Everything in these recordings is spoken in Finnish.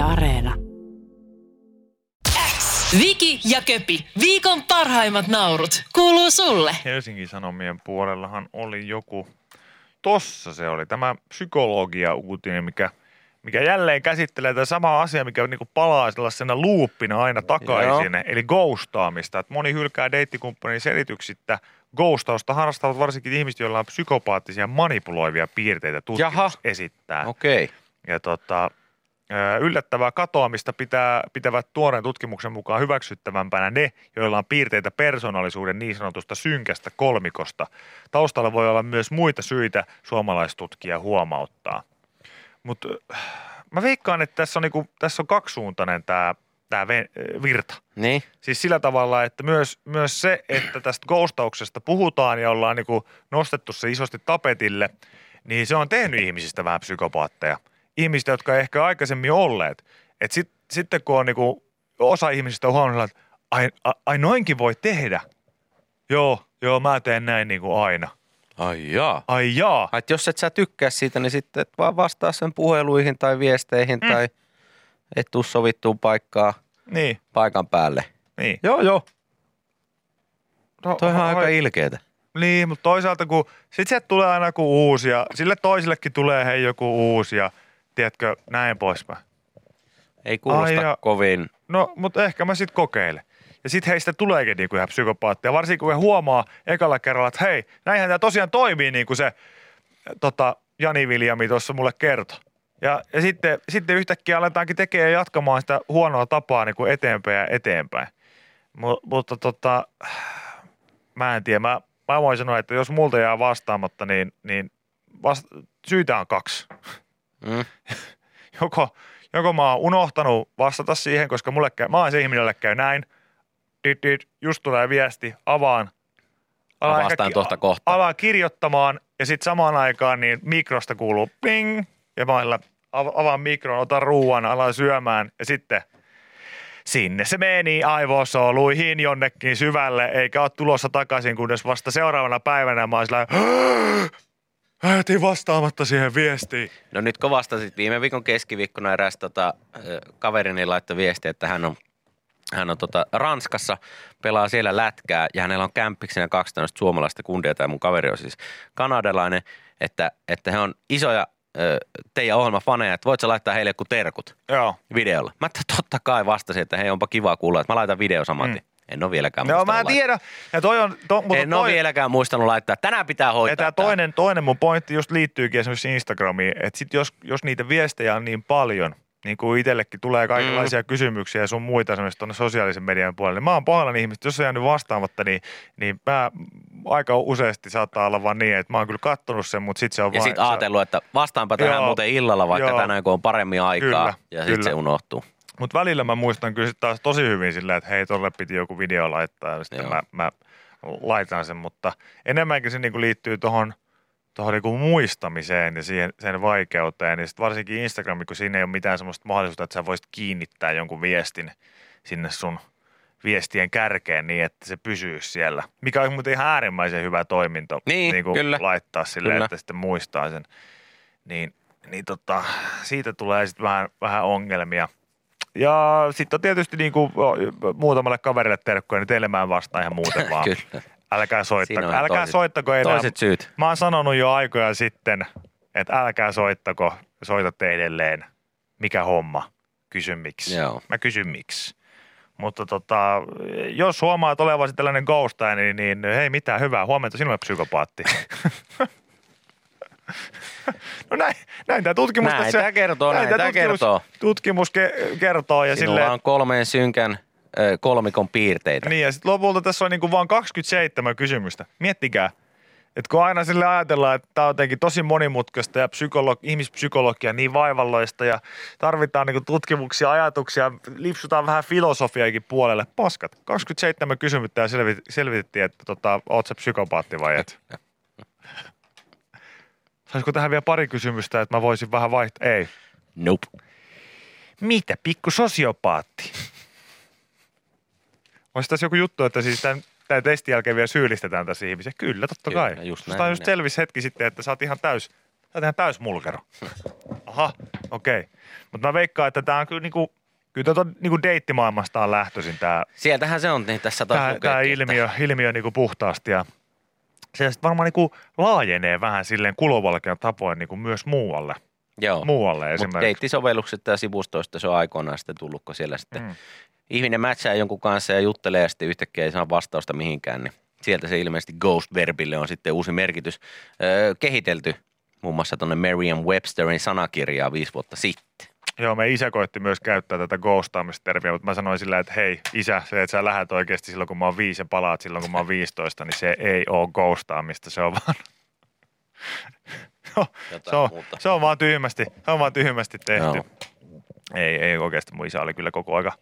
Yle Areena. Viki ja Köpi, viikon parhaimmat naurut, kuuluu sulle. Helsingin Sanomien puolellahan oli joku, tossa se oli, tämä psykologia-uutinen, mikä, mikä jälleen käsittelee tätä samaa asiaa, mikä niinku palaa sellaisena luuppina aina takaisin, Joo. eli ghostaamista. Et moni hylkää deittikumppanin selityksittä. Ghostausta harrastavat varsinkin ihmiset, joilla on psykopaattisia manipuloivia piirteitä tutkimus Jaha. esittää. Okei. Okay. Ja tota, yllättävää katoamista pitää, pitävät tuoreen tutkimuksen mukaan hyväksyttävämpänä ne, joilla on piirteitä persoonallisuuden niin sanotusta synkästä kolmikosta. Taustalla voi olla myös muita syitä, suomalaistutkija huomauttaa. Mutta mä veikkaan, että tässä on, niinku, tässä on kaksisuuntainen tämä tää ve- virta. Niin. Siis sillä tavalla, että myös, myös se, että tästä ghostauksesta puhutaan ja ollaan niinku nostettu se isosti tapetille, niin se on tehnyt ihmisistä vähän psykopaatteja. Ihmistä, jotka ei ehkä aikaisemmin olleet. Et sit, sitten kun on niinku, osa ihmisistä on huomannut, että ai, ai, ai noinkin voi tehdä. Joo, joo, mä teen näin niinku aina. Ai jaa. Ai jaa. Ai, jos et sä tykkää siitä, niin sitten et vaan vastaa sen puheluihin tai viesteihin mm. tai et tuu sovittuun paikkaa Niin, paikan päälle. niin. Joo, joo. No, Toihan on ai- aika ilkeetä. Niin, mutta toisaalta kun sit sieltä tulee aina joku uusi ja sille toisellekin tulee hei joku uusi ja tiedätkö, näin poispäin. Ei kuulosta Ai ja- kovin. No, mutta ehkä mä sitten kokeilen. Ja sitten heistä tuleekin niinku ihan psykopaattia, varsinkin kun he huomaa ekalla kerralla, että hei, näinhän tämä tosiaan toimii niin kuin se tota, Jani Viljami tuossa mulle kertoi. Ja, ja sitten, sitten yhtäkkiä aletaankin tekemään ja jatkamaan sitä huonoa tapaa niin kuin eteenpäin ja eteenpäin. Mu, mutta tota, mä en tiedä. Mä, mä voin sanoa, että jos multa jää vastaamatta, niin, niin vast, syytä on kaksi Mm. joko, joko mä oon unohtanut vastata siihen, koska mulle käy, mä oon se ihminen, jolle käy näin. Dit, dit, just tulee viesti, avaan. Alan vastaan ehkä- kohta. Alan kirjoittamaan ja sitten samaan aikaan niin mikrosta kuuluu ping. Ja mä av- avaan mikron, otan ruuan, alan syömään ja sitten sinne se meni aivosoluihin jonnekin syvälle, eikä ole tulossa takaisin, kunnes vasta seuraavana päivänä mä oon sillä Mä jätin vastaamatta siihen viestiin. No nyt kun vastasit viime viikon keskiviikkona eräs tota, kaverini laittoi viesti, että hän on, hän on tota, Ranskassa, pelaa siellä lätkää ja hänellä on kämppiksenä kaksi tämmöistä suomalaista kundia, tai mun kaveri on siis kanadalainen, että, että he on isoja teidän ohjelmafaneja, että voit sä laittaa heille joku terkut Joo. videolla. Mä että totta kai vastasin, että hei onpa kiva kuulla, että mä laitan video saman tien. En ole vieläkään No muistanut mä en laittaa. tiedä. Ja toi on, to, mutta En ole toi, vieläkään muistanut laittaa. Tänään pitää hoitaa ja tää. toinen, toinen mun pointti just liittyykin esimerkiksi Instagramiin, että sit jos, jos niitä viestejä on niin paljon, niin kuin itsellekin tulee kaikenlaisia mm. kysymyksiä ja sun muita esimerkiksi tuonne sosiaalisen median puolelle, niin mä oon pahoillani ihmistä, jos on jäänyt vastaamatta, niin, niin mä aika useasti saattaa olla vaan niin, että mä oon kyllä kattonut sen, mutta sit se on Ja vaan... sitten ajatellut, että vastaanpa tähän Joo. muuten illalla, vaikka Joo. tänään kun on paremmin aikaa. Kyllä, ja sitten se unohtuu. Mutta välillä mä muistan kyllä taas tosi hyvin sillä, että hei, tolle piti joku video laittaa ja sitten Joo. mä, mä laitan sen, mutta enemmänkin se niinku liittyy tuohon tohon niinku muistamiseen ja siihen, sen vaikeuteen. Ja sitten varsinkin Instagram, kun siinä ei ole mitään semmoista mahdollisuutta, että sä voisit kiinnittää jonkun viestin sinne sun viestien kärkeen niin, että se pysyy siellä. Mikä on muuten ihan äärimmäisen hyvä toiminto Niin, niinku kyllä. laittaa silleen, Kyllä. että sitten muistaa sen. Niin, niin tota, siitä tulee sitten vähän, vähän ongelmia. Ja sitten on tietysti niin kuin muutamalle kaverille terkkuja, niin teille mä en vastaa ihan muuten vaan. Kyllä. Älkää soittako, älkää toiset- soittako enää. Toiset syyt. Mä oon sanonut jo aikoja sitten, että älkää soittako, soitatte edelleen. Mikä homma? Kysy miksi. Joo. Mä kysyn miksi. Mutta tota, jos huomaat olevasi tällainen ghost niin, niin hei mitään hyvää, huomenta sinulle psykopaatti. no näin, näin tämä tutkimus Näin tässä- tää kertoo, näin tää tää tutkimus, kertoo. Tutkimus ke- kertoo ja Sinulla silleen, on kolmeen synkän ö, kolmikon piirteitä. niin ja sitten lopulta tässä on niinku vaan 27 kysymystä. Miettikää, että kun aina sille ajatellaan, että tämä on jotenkin tosi monimutkaista ja psykolo- ihmispsykologia niin vaivalloista ja tarvitaan niinku tutkimuksia, ajatuksia, lipsutaan vähän filosofiakin puolelle. Paskat, 27 kysymystä ja selvit- selvitettiin, että tota, oot sä psykopaatti vai et. Saisiko tähän vielä pari kysymystä, että mä voisin vähän vaihtaa? Ei. Nope. Mitä, pikku sosiopaatti? Olisi tässä joku juttu, että siis tämän, tämän testin jälkeen vielä syyllistetään tässä ihmisiä? Kyllä, totta Kyllä, kai. just Susta näin just selvisi hetki sitten, että sä oot ihan täys, sä oot ihan täys mulkero. Aha, okei. Okay. Mutta mä veikkaan, että tämä on kyllä niinku, kyllä tuota niinku deittimaailmasta on lähtöisin tämä Sieltähän se on, niin tässä taas tää lukeekin, ilmiö, ilmiö niinku puhtaasti ja se sitten varmaan niinku laajenee vähän silleen kulovalkean tapoin niinku myös muualle. Joo. Muualle Mutta esimerkiksi. deittisovellukset ja sivustoista se on aikoinaan sitten tullut, kun siellä sitten Mm. ihminen matchaa jonkun kanssa ja juttelee ja sitten yhtäkkiä ei saa vastausta mihinkään, niin sieltä se ilmeisesti Ghost-verbille on sitten uusi merkitys öö, kehitelty muun muassa tuonne Merriam-Websterin sanakirjaa viisi vuotta sitten. Joo, me isä koitti myös käyttää tätä ghostaamistermiä, mutta mä sanoin sillä, että hei isä, se, että sä lähdet oikeasti silloin kun mä oon viisi ja palaat silloin kun mä oon 15, niin se ei ole ghostaamista, se on vaan, no, se, on, muuta. se on vaan tyhmästi, se on vaan tyhmästi tehty. Joo. Ei, ei oikeasti, mun isä oli kyllä koko aika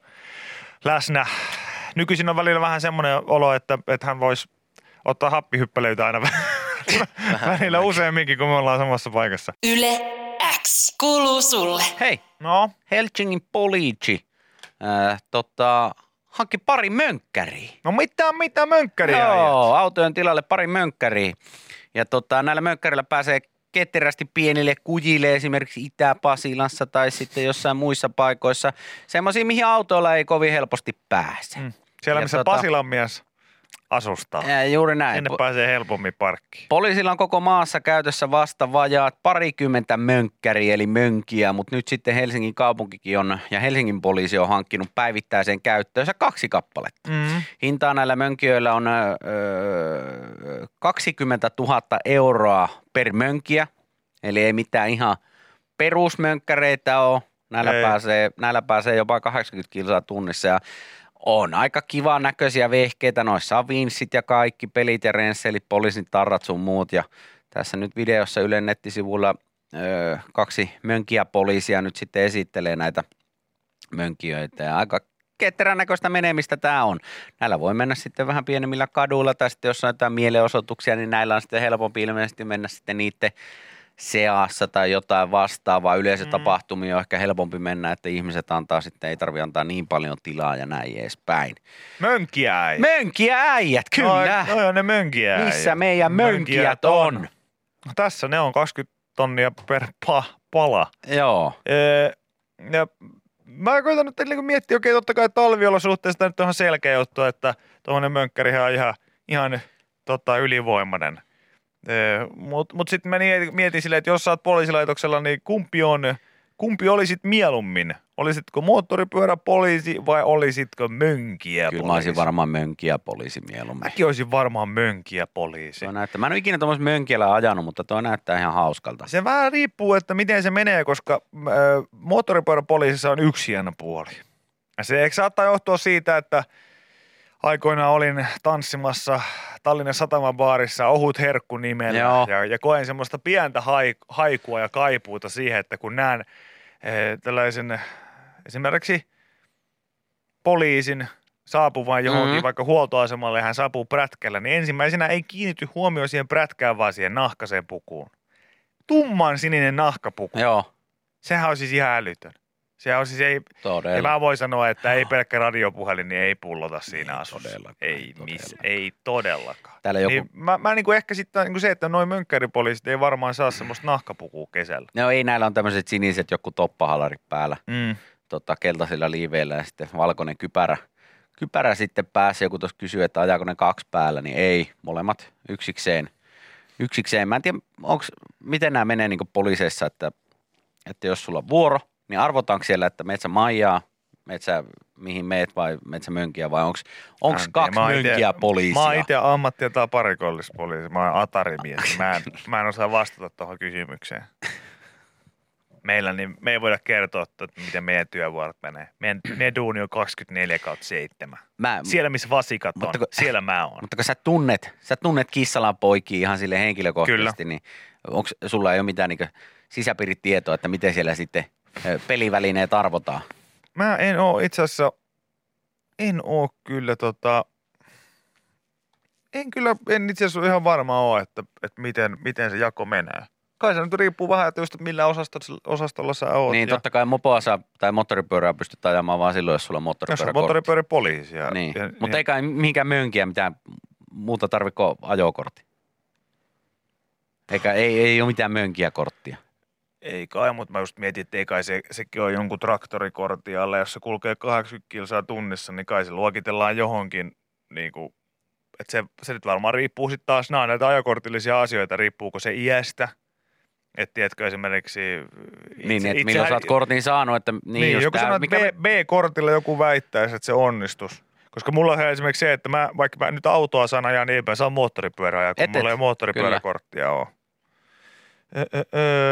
läsnä. Nykyisin on välillä vähän semmoinen olo, että, että hän voisi ottaa happihyppelyitä aina välillä useamminkin, kun me ollaan samassa paikassa. Yle X kuuluu sulle. Hei, No, Helsingin poliisi äh, tota, hankki pari mönkkäriä. no mitä, mitä mönkkäriä Joo, autojen tilalle pari mönkkäriä. Ja tota, näillä mönkkäreillä pääsee ketterästi pienille kujille esimerkiksi Itä-Pasilassa tai sitten jossain muissa paikoissa. Semmoisia, mihin autoilla ei kovin helposti pääse. Mm. Siellä, Ja missä tota- Pasilan mies asustaa. Ja juuri näin. Sinne pääsee helpommin parkkiin. Poliisilla on koko maassa käytössä vasta vajaat parikymmentä mönkkäriä eli mönkiä, mutta nyt sitten Helsingin kaupunkikin on ja Helsingin poliisi on hankkinut päivittäiseen käyttöönsä kaksi kappaletta. Mm. Hintaa näillä mönkijöillä on öö, 20 000 euroa per mönkiä, eli ei mitään ihan perusmönkkäreitä ole. Näillä Ei. pääsee, näillä pääsee jopa 80 kilsaa tunnissa ja on aika kivan näköisiä vehkeitä. Noissa on vinssit ja kaikki, pelit ja rensselit, poliisin tarrat sun muut. Ja tässä nyt videossa Ylen nettisivuilla öö, kaksi mönkiä poliisia nyt sitten esittelee näitä mönkijöitä. Ja aika ketterän näköistä menemistä tämä on. Näillä voi mennä sitten vähän pienemmillä kaduilla tai sitten jos on jotain mielenosoituksia, niin näillä on sitten helpompi ilmeisesti mennä sitten niiden seassa tai jotain vastaavaa. Yleisötapahtumia on ehkä helpompi mennä, että ihmiset antaa sitten, ei tarvi antaa niin paljon tilaa ja näin edespäin. Mönkiä äijät. Mönkiä äijät, kyllä. No, no on ne mönkiä äijät. Missä meidän mönkijät on? No, tässä ne on 20 tonnia per pa- pala. Joo. Ee, ja mä koitan nyt niin miettiä, okei totta kai talviolosuhteista nyt on ihan selkeä juttu, että tuommoinen mönkkärihän on ihan, ihan tota, ylivoimainen. Mutta mut sitten mä mietin, silleen, että jos sä oot poliisilaitoksella, niin kumpi on, kumpi olisit mieluummin? Olisitko moottoripyöräpoliisi vai olisitko mönkiä Kyllä mä poliisi? olisin varmaan mönkiä poliisi mieluummin. Mäkin olisin varmaan mönkiä poliisi. Tuo näyttää, mä en ole ikinä tuommoista mönkiällä ajanut, mutta tuo näyttää ihan hauskalta. Se vähän riippuu, että miten se menee, koska äh, moottoripyöräpoliisissa on yksi hieno puoli. Ja se ehkä saattaa johtua siitä, että aikoinaan olin tanssimassa Tallinnan Sataman baarissa Ohut Herkku nimellä Joo. ja, ja koen semmoista pientä haik- haikua ja kaipuuta siihen, että kun näen eh, tällaisen esimerkiksi poliisin saapuvan johonkin Mhm. mm. vaikka huoltoasemalle ja hän saapuu prätkällä, niin ensimmäisenä ei kiinnity huomio siihen prätkään, vaan siihen nahkaseen pukuun. Tumman sininen nahkapuku. Joo, Sehän on siis ihan älytön. Sehän on siis ei, ja todella. mä voin sanoa, että ei pelkkä radiopuhelin, niin ei pullota siinä Ei asussa. todellakaan, Ei, ei miss, ei todellakaan. Täällä joku, Niin mä, mä niinku ehkä sitten niinku se, että noin mönkkäripoliisit ei varmaan saa semmoista nahkapukua kesällä. no ei näillä on tämmöiset siniset joku toppahalarit päällä, Mm. tota, keltaisilla liiveillä ja sitten valkoinen kypärä. Kypärä sitten pääsi, joku tuossa kysyy, että ajaako ne kaksi päällä, niin ei, molemmat yksikseen. Yksikseen. Mä en tiedä, onks, miten nämä menee niin poliiseissa, että, että jos sulla on vuoro, niin arvotaanko siellä, että metsä maijaa, metsä mihin meet vai metsä mönkiä vai onko tiedä. kaksi Mä oon ite- mönkiä poliisia? Mä oon itse ammattiltaan parikollispoliisi. Mä oon atarimies. Mä en, mä en osaa vastata tuohon kysymykseen. Meillä niin me ei voida kertoa, että miten meidän työvuorot menee. Meidän, meidän duuni on 24 kautta 7. Mä, Siellä, missä vasikat on, kun- siellä mä oon. Mutta kun sä tunnet, sä tunnet Kissalan poikia ihan sille henkilökohtaisesti, niin onko sulla ei ole mitään niin sisäpiiritietoa, että miten siellä sitten pelivälineet arvotaan? Mä en oo itse asiassa, en oo kyllä tota, en kyllä, en itse asiassa ihan varma ole, että, että miten, miten se jako menee. Kai se nyt riippuu vähän, että just millä osastolla, osastolla sä oot. Niin ja, totta kai mopoa saa, tai moottoripyörää pystyt ajamaan vaan silloin, jos sulla on jos on moottoripyörä. moottoripyöräpoliisi. Ja, Niin. ja, Mutta ja, eikä mihinkään mönkiä mitään muuta tarviko ajokortti. Eikä ei, ei ole mitään mönkiä korttia. Ei kai, mutta mä just mietin, että ei kai se, sekin on jonkun traktorikortti alle. Jos se kulkee 80 kilsaa tunnissa, niin kai se luokitellaan johonkin, niin kuin, että se, se nyt varmaan riippuu sitten taas, nämä on näitä ajokortillisia asioita, riippuuko se iästä, että tiedätkö esimerkiksi... Niin, että milloin sä oot kortin saanut, että niin, Niin, joku sanoo, että mikä, B, B-kortilla joku väittäisi, että se onnistus. Koska mulla on esimerkiksi se, että mä, vaikka mä nyt autoa saan ajaa, niin eipä saa moottoripyörää, kun Et, mulla ei moottoripyöräkorttia ole.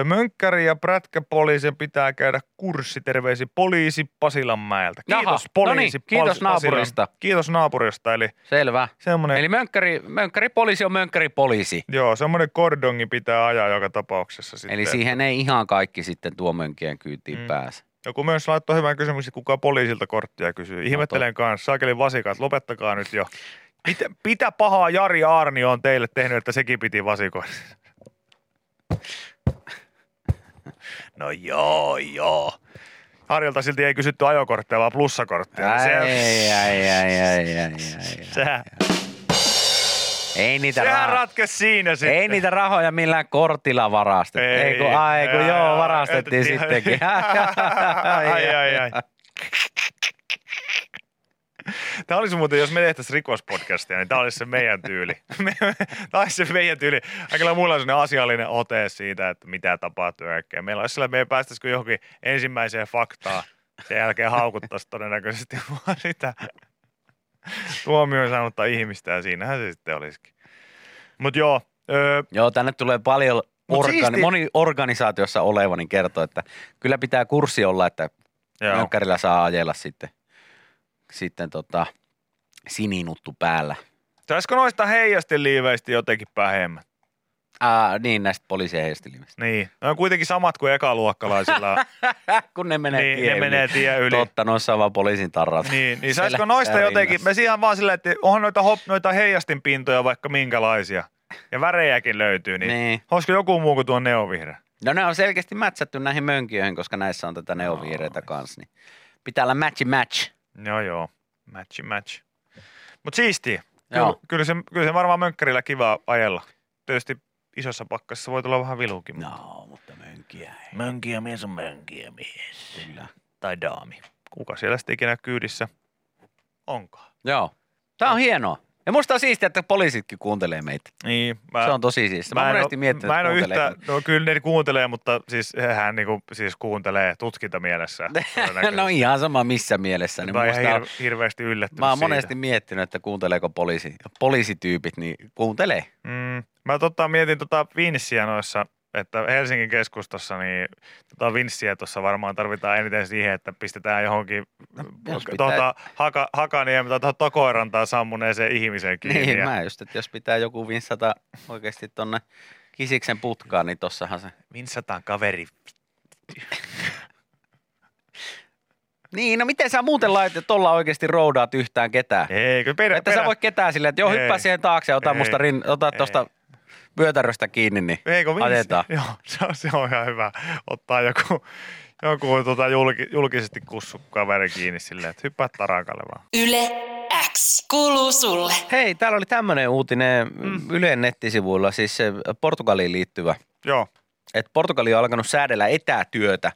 Mönkkäri ja prätkäpoliisin pitää käydä kurssi, terveisi poliisi Pasilanmäeltä. Jaha, Kiitos no poliisi niin, kiitos naapurista. Pasilan- Kiitos naapurista, eli Selvä. semmoinen, Eli mönkkäri, mönkkäri poliisi on mönkkäri poliisi. joo, semmoinen kordongi pitää ajaa joka tapauksessa sitten. Eli siihen ei ihan kaikki sitten tuo mönkien kyytiin Mm. pääse. Joku myös laittoi hyvän kysymyksen, kuka poliisilta korttia kysyy. Ihmettelen kanssa, saakeli vasikat, lopettakaa nyt jo. Mitä, mitä pahaa Jari Aarni on teille tehnyt, että sekin piti vasikoida? No joo, joo. Harjalta silti ei kysytty ajokorttia, vaan plussakorttia. Ai, Se- ai, ai, ai, ai, ai, ai. Sehän, Ei niitä, sehän ratkesi siinä sitten. ei niitä rahoja millään kortilla varastettu. Ei, ei kun, ai kun joo, varastettiin sittenkin. ai, ai, ai. Tämä olisi muuten, jos me tehtäisiin rikospodcastia, niin tämä olisi se meidän tyyli. Tämä olisi se meidän tyyli. Kaikilla muilla on sellainen asiallinen ote siitä, että mitä tapahtuu äkkiä. Meillä olisi sillä, me ei päästäisikö johonkin ensimmäiseen faktaan. Sen jälkeen haukuttaisiin todennäköisesti vaan sitä tuomioon saanutta ihmistä ja siinähän se sitten olisikin. Mutta joo, öö, Joo, tänne tulee paljon organi- siisti- moni organisaatiossa oleva, niin kertoo, että kyllä pitää kurssi olla, että joo. Saa ajella sitten, sitten tota, sininuttu päällä. Saisiko noista heijasteliiveistä jotenkin vähemmän? Ää, niin, näistä poliisien heistelmistä. Niin. Ne on kuitenkin samat kuin ekaluokkalaisilla. Kun ne menee niin, tie ne menee tie yli. Totta, noissa on vaan poliisin tarrat. Niin, niin saisiko noista jotenkin, me siihen vaan silleen, että onhan noita, hop, noita heijastinpintoja vaikka minkälaisia. Ja värejäkin löytyy, niin, Niin. olisiko joku muu kuin tuo neovihreä? No ne on selkeästi mätsätty näihin mönkiöihin, koska näissä on tätä neovihreitä kanssa. Niin pitää olla matchi match. Joo, joo. Matchi, match. Mutta siistiä. Kyllä, kyllä, se, kyllä se varmaan mönkkärillä kiva ajella. Tietysti isossa pakkassa voi tulla vähän viluukin. No, mutta mönkiä ei. Mönkiä mies on mönkiä mies. Kyllä. Tai daami. Kuka siellä sitten ikinä kyydissä onkaan? Joo. Tää on hienoa. Ja musta on siistiä, että poliisitkin kuuntelee meitä. Niin, mä, Se on tosi siistiä. Mä, en oon monesti miettinyt, Mä en ole yhtä, no kyllä ne kuuntelee, mutta siis hän niinku, siis kuuntelee tutkintamielessä. no ihan sama missä mielessä. Niin Mä oon ihan hir- hirveästi yllättynyt Mä oon siitä. monesti miettinyt, että kuunteleeko poliisi, poliisityypit, niin kuuntelee. Mm, mä tota, mietin tota vinssiä noissa, että Helsingin keskustassa, niin tota vinssiä tuossa varmaan tarvitaan eniten siihen, että pistetään johonkin jos pitää- tuota, haka, Hakaniemen tai tuohon Tokoirantaan sammuneeseen ihmiseen kiinni. Niin, ja- mä just, että jos pitää joku vinssata oikeasti tonne kisiksen putkaan, niin tossahan se. Vinssataan kaveri. Niin, no miten sä muuten laitat, että tuolla oikeasti roudaat yhtään ketään? Eikö perä, Että sä voit ketään silleen, että joo, Ei. hyppää siihen taakse ja ota Ei. musta rin, ota Ei. tosta vyötäröstä kiinni, niin Eikö ajetaan. Joo, se on, se on ihan hyvä ottaa joku, joku tota julki, julkisesti kussu kaveri kiinni silleen, että hyppää tarakalle vaan. Yle X kuuluu sulle. Hei, täällä oli tämmöinen uutinen mm. Ylen nettisivuilla, siis se Portugaliin liittyvä, Joo, että Portugali on alkanut säädellä etätyötä.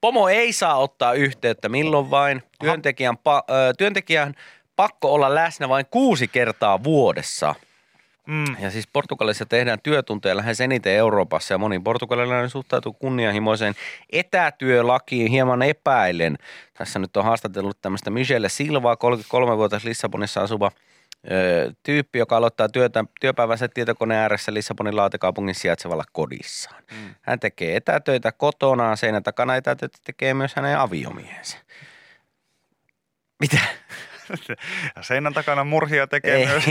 Pomo ei saa ottaa yhteyttä milloin vain. Työntekijän, pa, ö, työntekijän pakko olla läsnä vain kuusi kertaa vuodessa. Mm. Ja siis Portugalissa tehdään työtunteja lähes eniten Euroopassa ja moni portugalilainen suhtautuu kunnianhimoiseen etätyölakiin hieman epäilen. Tässä nyt on haastatellut tämmöistä Michelle Silvaa, 33-vuotias Lissabonissa asuva ö, tyyppi, joka aloittaa työtä, työpäivänsä tietokoneen ääressä Lissabonin laatekaupungin sijaitsevalla kodissaan. Mm. Hän tekee etätöitä kotonaan, seinän takana etätöitä tekee myös hänen aviomiehensä. Mitä? Seinän takana murhia tekee Ei. myös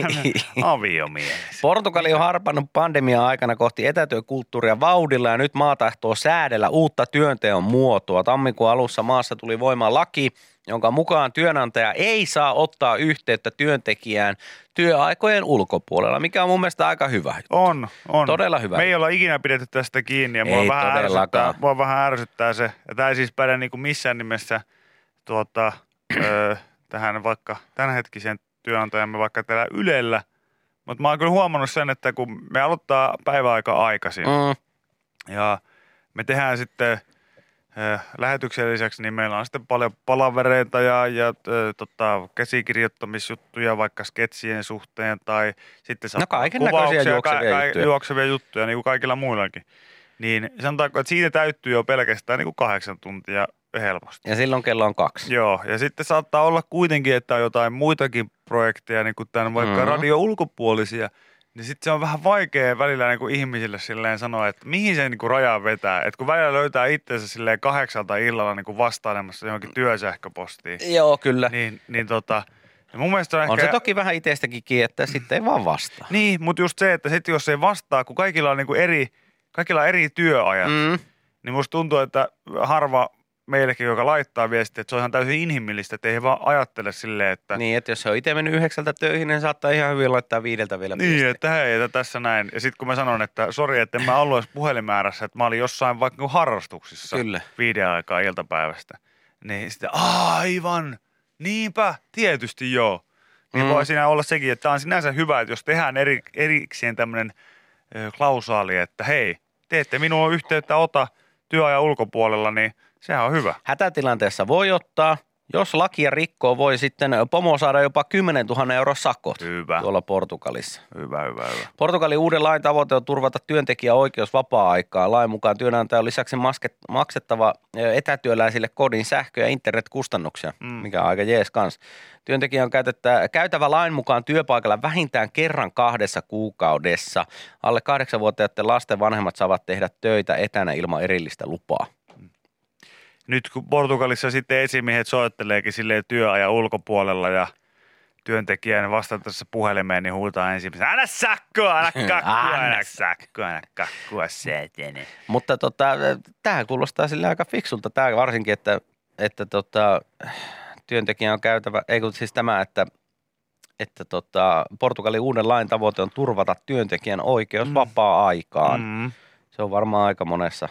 aviomies. Portugali on harpannut pandemian aikana kohti etätyökulttuuria vauhdilla ja nyt maa tahtoo säädellä uutta työnteon muotoa. Tammikuun alussa maassa tuli voimaan laki, jonka mukaan työnantaja ei saa ottaa yhteyttä työntekijään työaikojen ulkopuolella, mikä on mun mielestä aika hyvä. On, on. Todella hyvä. Me ei olla ikinä pidetty tästä kiinni ja mua, Ei vähän ärsyttää, mua vähän ärsyttää se. Ja tämä ei siis päde niin kuin missään nimessä tuota, ö, tähän vaikka tämänhetkiseen työnantajamme vaikka täällä Ylellä. Mutta mä oon kyllä huomannut sen, että kun me aloittaa päiväaika aikaisin Mm, ja me tehdään sitten äh, lähetyksen lisäksi, niin meillä on sitten paljon palavereita ja, ja tota, käsikirjoittamisjuttuja vaikka sketsien suhteen tai sitten No kuvauksia, juoksevia juttuja. juoksevia juttuja, niin kuin kaikilla muillakin. Niin sanotaanko, että siitä täyttyy jo pelkästään niin kuin kahdeksan tuntia helposti. Ja silloin kello on kaksi. Joo, ja sitten saattaa olla kuitenkin, että on jotain muitakin projekteja, niin kuin tämän vaikka Mhm. mm-hmm. radio ulkopuolisia, niin sitten se on vähän vaikea välillä niin kuin ihmisille silleen sanoa, että mihin se niin kuin raja vetää. Että kun välillä löytää itsensä silleen kahdeksalta illalla niin kuin vastailemassa johonkin työsähköpostiin, Joo, kyllä. niin, niin tota, ja mun mielestä on, On ehkä... se toki vähän itsestäkin kiinni, että sitten ei vaan vastaa. Niin, mutta just se, että sitten jos ei vastaa, kun kaikilla on niin kuin eri, kaikilla on eri työajat, mm. Mm. niin musta tuntuu, että harva meillekin, joka laittaa viestiä, että se on ihan täysin inhimillistä, että ei vaan ajattele silleen, että Niin, että jos se on itse mennyt yhdeksältä töihin, niin saattaa ihan hyvin laittaa viideltä vielä Niin, viestiä. että hei, että tässä näin. Ja sitten kun mä sanon, että sori, että en mä ollut edes puhelimäärässä, että mä olin jossain vaikka niinku harrastuksissa Kyllä. viiden aikaa iltapäivästä. Niin sitten aivan, niinpä, tietysti joo. Niin Mm. mm. voi siinä olla sekin, että tämä on sinänsä hyvä, että jos tehdään eri, erikseen tämmöinen klausaali, että hei, te ette minua yhteyttä ota työajan ulkopuolella, niin sehän on hyvä. Hätätilanteessa voi ottaa. Jos lakia rikkoo, voi sitten pomo saada jopa 10 000 euro sakot Hyvä, tuolla Portugalissa. hyvä, hyvä, hyvä. Portugalin uuden lain tavoite on turvata työntekijän oikeus vapaa-aikaa. Lain mukaan työnantaja on lisäksi masket- maksettava etätyöläisille kodin sähkö- ja internetkustannuksia, mm. Mikä on aika jees kans. Työntekijä on käytettä, käytävä lain mukaan työpaikalla vähintään kerran kahdessa kuukaudessa. Alle kahdeksanvuotiaiden lasten vanhemmat saavat tehdä töitä etänä ilman erillistä lupaa. Nyt kun Portugalissa sitten esimiehet soitteleekin silleen työajan ulkopuolella ja työntekijän vastatessa puhelimeen, niin huutaa ensimmäisenä, anna sakkoa, anna kakkua, anna sakkoa, anna kakkua, setene. Mutta tota, tämä kuulostaa sille aika fiksulta, tämä varsinkin, että, että tota, työntekijä on käytävä, ei kun siis tämä, että, että tota, Portugalin uuden lain tavoite on turvata työntekijän oikeus Mm. vapaa-aikaan. Mm. Se on varmaan aika monessa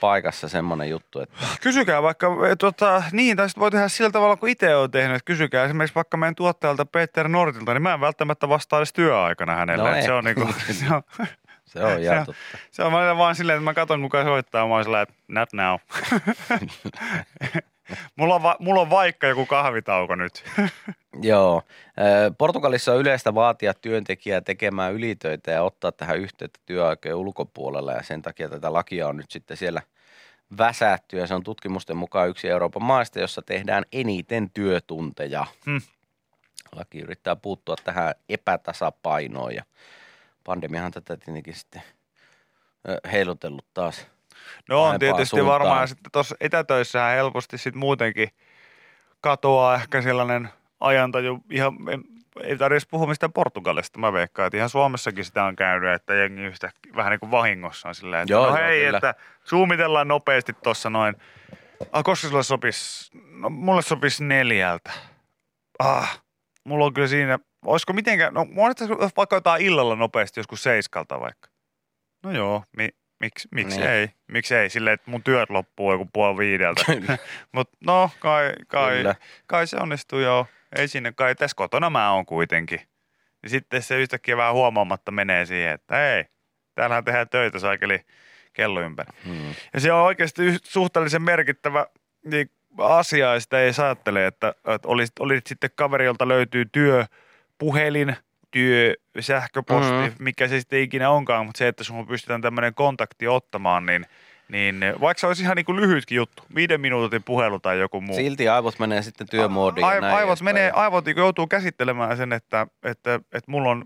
paikassa semmoinen juttu, että Kysykää vaikka, tota, niin, tai sitten voi tehdä sillä tavalla, kuin itse on tehnyt. Että Kysykää esimerkiksi vaikka meidän tuottajalta Peter Nortilta, niin mä en välttämättä vastaa edes työaikana hänelle. No se on, niinku, se on, se on Se ihan on- totta. se on välillä vaan silleen, että mä katson kuka soittaa, mä oon sillä, että not now. mulla, on va, mulla on vaikka joku kahvitauko nyt. Joo. Ö, Portugalissa on yleistä vaatia työntekijää tekemään ylitöitä ja ottaa tähän yhteyttä työaikojen ulkopuolella ja sen takia tätä lakia on nyt sitten siellä väsätty ja se on tutkimusten mukaan yksi Euroopan maista, jossa tehdään eniten työtunteja. Hmm. Laki yrittää puuttua tähän epätasapainoon ja pandemiahan tätä tietenkin sitten heilutellut taas. No on tietysti suuntaan. varmaan sitten tuossa etätöissähän helposti sitten muutenkin katoaa ehkä sellainen ajantaju ihan, ei tarvitse puhua mistään Portugalista, mä veikkaan, että ihan Suomessakin sitä on käynyt, että jengi yhtä vähän niin kuin vahingossa on silleen, että Joo, no joo, hei, kyllä. että zoomitellaan nopeasti tuossa noin, ah, koska sulle sopisi, no mulle sopisi neljältä, ah, mulla on kyllä siinä, olisiko mitenkään, no vaikka jotain illalla nopeasti joskus seiskalta vaikka. No joo, mi, miksi, miksi Niin. ei, miksi ei, silleen, että mun työt loppuu joku puoli viideltä. Mutta no, kai, kai, Kyllä. kai se onnistuu joo. Ei sinne, kai tässä kotona mä oon kuitenkin. Ja sitten se yhtäkkiä vähän huomaamatta menee siihen, että hei, täällähän tehdään töitä saakeli kello ympäri. Hmm. Ja se on oikeasti suhteellisen merkittävä niin, asia, ja sitä ei saa ajattele, että, että olit, olit sitten kaveri, jolta löytyy työ, puhelin, työ, sähköposti, mm-hmm. mikä se sitten ikinä onkaan, mutta se, että sun pystytään tämmöinen kontakti ottamaan, niin, niin vaikka se olisi ihan niin kuin lyhytkin juttu, viiden minuutin puhelu tai joku muu. Silti aivot menee sitten työmoodiin. ja Ai, näin aivot menee, aivot niin joutuu käsittelemään sen, että, että, että mulla on...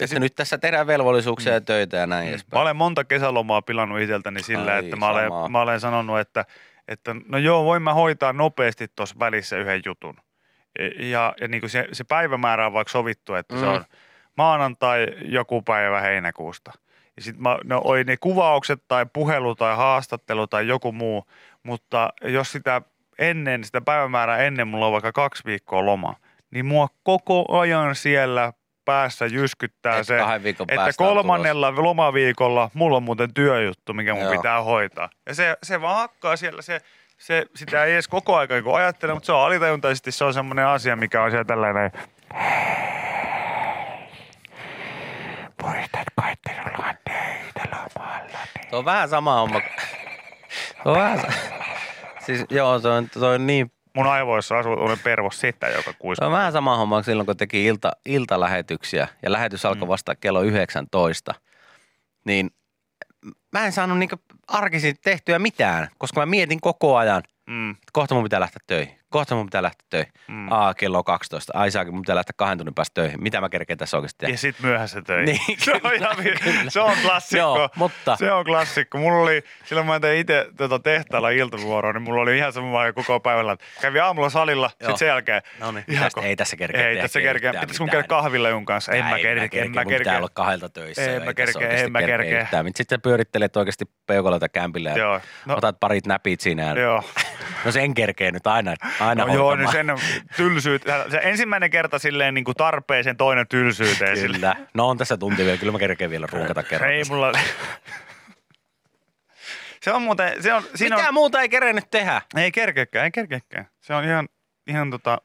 Että nyt tässä tehdään velvollisuuksia ja töitä ja näin Mä edespäin. olen monta kesälomaa pilannut itseltäni sillä, Ai, että mä olen, samaa. mä olen sanonut, että, että no joo, voin mä hoitaa nopeasti tuossa välissä yhden jutun. Ja, ja, ja niin kuin se, se päivämäärä on vaikka sovittu, että mm. se Mm. on maanantai joku päivä heinäkuusta. Ja sitten no, oli ne kuvaukset tai puhelu tai haastattelu tai joku muu, mutta jos sitä ennen, sitä päivämäärää ennen mulla on vaikka kaksi viikkoa loma, niin mua koko ajan siellä päässä jyskyttää Et se, että kolmannella lomaviikolla mulla on muuten työjuttu, mikä mun Joo. pitää hoitaa. Ja se, se vaan hakkaa siellä, se, se, sitä ei edes koko aika ajattele, mutta se on alitajuntaisesti, se on semmoinen asia, mikä on siellä tällainen. Sulla on. Se vähän sama homma. On vähän sa- Siis joo, se on, se on niin Mun aivoissa asuu tuollainen pervos sitä, joka Se kuiskuu. on vähän sama homma silloin, kun teki ilta, iltalähetyksiä ja lähetys alkoi vasta kello 19. Niin mä en saanut niinku arkisin tehtyä mitään, koska mä mietin koko ajan, Mm, että kohta mun pitää lähteä töihin. Kohta mun pitää lähteä töihin. mm. Aa, kello on 12. Ai saakin, mun pitää lähteä kahden tunnin päästä töihin. Mitä mä kerkeen tässä oikeasti tehdä? Ja sit myöhässä töihin. Niin, se, on ihan, vi- se on klassikko. Joo, mutta Se on klassikko. Mulla oli, silloin mä tein itse tota tehtaalla iltavuoroa, niin mulla oli ihan sama koko päivällä. Kävi aamulla salilla, Joo. sit sen jälkeen. No niin, ihan ko- ei tässä kerkeä Ei tässä kerkeä. Pitäis mun käydä kahvilla jun kanssa. En mä kerkeä, en mä mun pitää kerkeä. olla kahdelta töissä. En mä ei tässä kerkeä, en mä kerkeä kerkeä. sitten pyörittelet oikeasti peukaloita kämpillä ja. No, otat parit näpit siinä. Joo. No sen kerkee nyt aina, aina No joo, niin sen tylsyyt. Se ensimmäinen kerta silleen niin kuin tarpeeseen, toinen tylsyyteen. sille- Kyllä. No on tässä tunti vielä. Kyllä mä kerkeen vielä runkata kerran. Ei mulla... Se on muuten, se on, siinä Mitä on, muuta ei kerennyt tehdä? ei kerkeäkään, ei kerkeäkään. Se on ihan, ihan tota,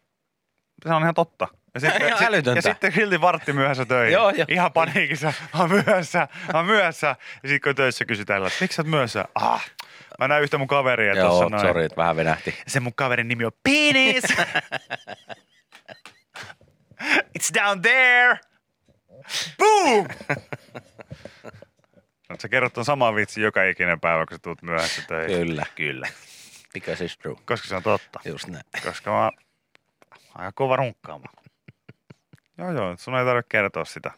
se on ihan totta. Ja sitten, Ihan sit- älytöntä. ja sitten silti vartti myöhässä töihin. Joo, joo. Ihan paniikissa. Mä oon myöhässä, mä oon myöhässä. Ja sitten kun töissä kysytään, että miksi sä oot myöhässä? Ah, mä näin yhtä mun kaveria tuossa Joo, noin. sori, että vähän venähti. Se mun kaverin nimi on Penis. It's down there. Boom! No, sä kerrot ton saman vitsin joka ikinen päivä, kun sä tuut myöhässä töihin. Kyllä. Kyllä. Because it's true. Koska se on totta. Just näin. Koska mä aika kova runkkaamaan. joo, joo, sun ei tarvitse kertoa sitä.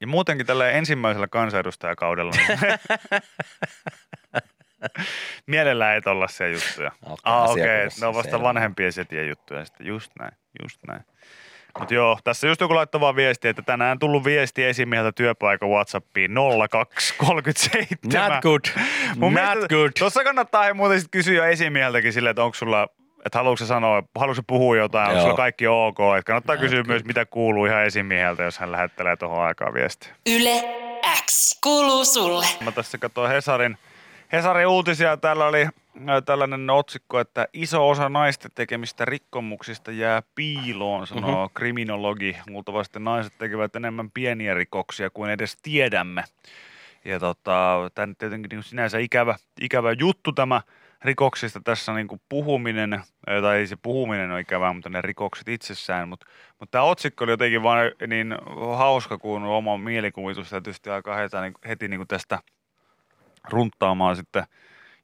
Ja muutenkin tällä ensimmäisellä kansanedustajakaudella, niin mielellään ei tollaisia juttuja. Alkaa Ah, okei, okay, ne on vasta selvä. vanhempien setien juttuja sitten. Just näin, just näin. Mutta joo, tässä just joku laittoi vaan viestiä, että tänään tullut viesti esimieheltä työpaikan Whatsappiin 0237. Not good. Mun Not mielestä good. Tuossa kannattaa hei muuten sit kysyä esimieheltäkin silleen, että onko sulla, että haluatko sä sanoa, haluatko puhua jotain, onko sulla kaikki ok. Että kannattaa Not kysyä good. myös, mitä kuuluu ihan esimieheltä, jos hän lähettelee tuohon aikaan viestiä. Yle X kuuluu sulle. Mä tässä katsoin Hesarin, Hesarin uutisia. Täällä oli äh, tällainen otsikko, että iso osa naisten tekemistä rikkomuksista jää piiloon, sanoo mm-hmm. kriminologi. Luultavasti naiset tekevät enemmän pieniä rikoksia kuin edes tiedämme. Ja tota, tämä nyt tietenkin niin sinänsä ikävä, ikävä juttu tämä rikoksista tässä niin kuin puhuminen, äh, tai ei se puhuminen ole ikävää, mutta ne rikokset itsessään. Mutta, mutta tämä otsikko oli jotenkin vaan niin hauska, kun oma mielikuvitus tietysti alkaa heti, niin, heti niin kuin tästä runttaamaan sitten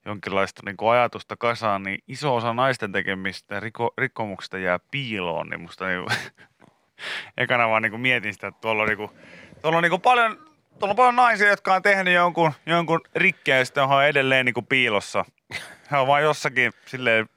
jonkinlaista niin kuin ajatusta kasaan, niin iso osa naisten tekemistä riko, rikkomuksista jää piiloon, niin musta niin kuin, ekana vaan niin kuin mietin sitä, että tuolla on, niin kuin, tuolla on niin kuin paljon, tuolla on paljon naisia, jotka on tehnyt jonkun, jonkun rikkeä ja sitten on edelleen niin kuin piilossa. He on vaan jossakin silleen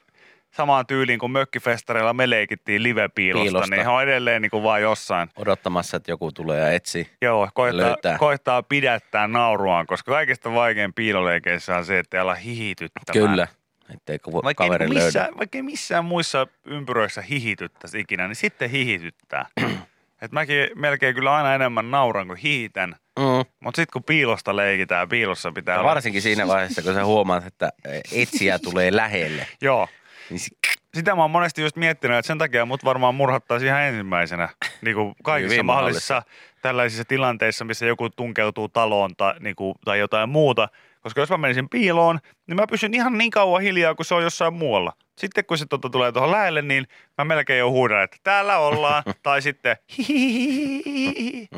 samaan tyyliin kuin mökkifestareilla me leikittiin live-piilosta, Piilosta. niin he on edelleen niin kuin vaan jossain. Odottamassa, että joku tulee ja etsii. Joo, koittaa, Löytää. koittaa pidättää nauruaan, koska kaikista vaikein piiloleikeissä on se, että ei ala hihityttämään. Kyllä. Ettei ku- Vaikka ei, kaveri missään, löydä. vaikka ei missään muissa ympyröissä hihityttäisi ikinä, niin sitten hihityttää. Et mäkin melkein kyllä aina enemmän nauran kuin hihitän. Mm. Mutta sitten kun piilosta leikitään, piilossa pitää Ja olla... varsinkin siinä vaiheessa, kun sä huomaat, että etsiä tulee lähelle. Joo. Niin si- Sitä mä oon monesti just miettinyt, että sen takia mut varmaan murhattaisi ihan ensimmäisenä. Niin kuin kaikissa Hyvin mahdollisissa tällaisissa tilanteissa, missä joku tunkeutuu taloon tai, niin kuin, tai jotain muuta. Koska jos mä menisin piiloon, niin mä pysyn ihan niin kauan hiljaa, kun se on jossain muualla. Sitten kun se tota tulee tuohon lähelle, niin mä melkein jo huudan, että täällä ollaan. tai sitten.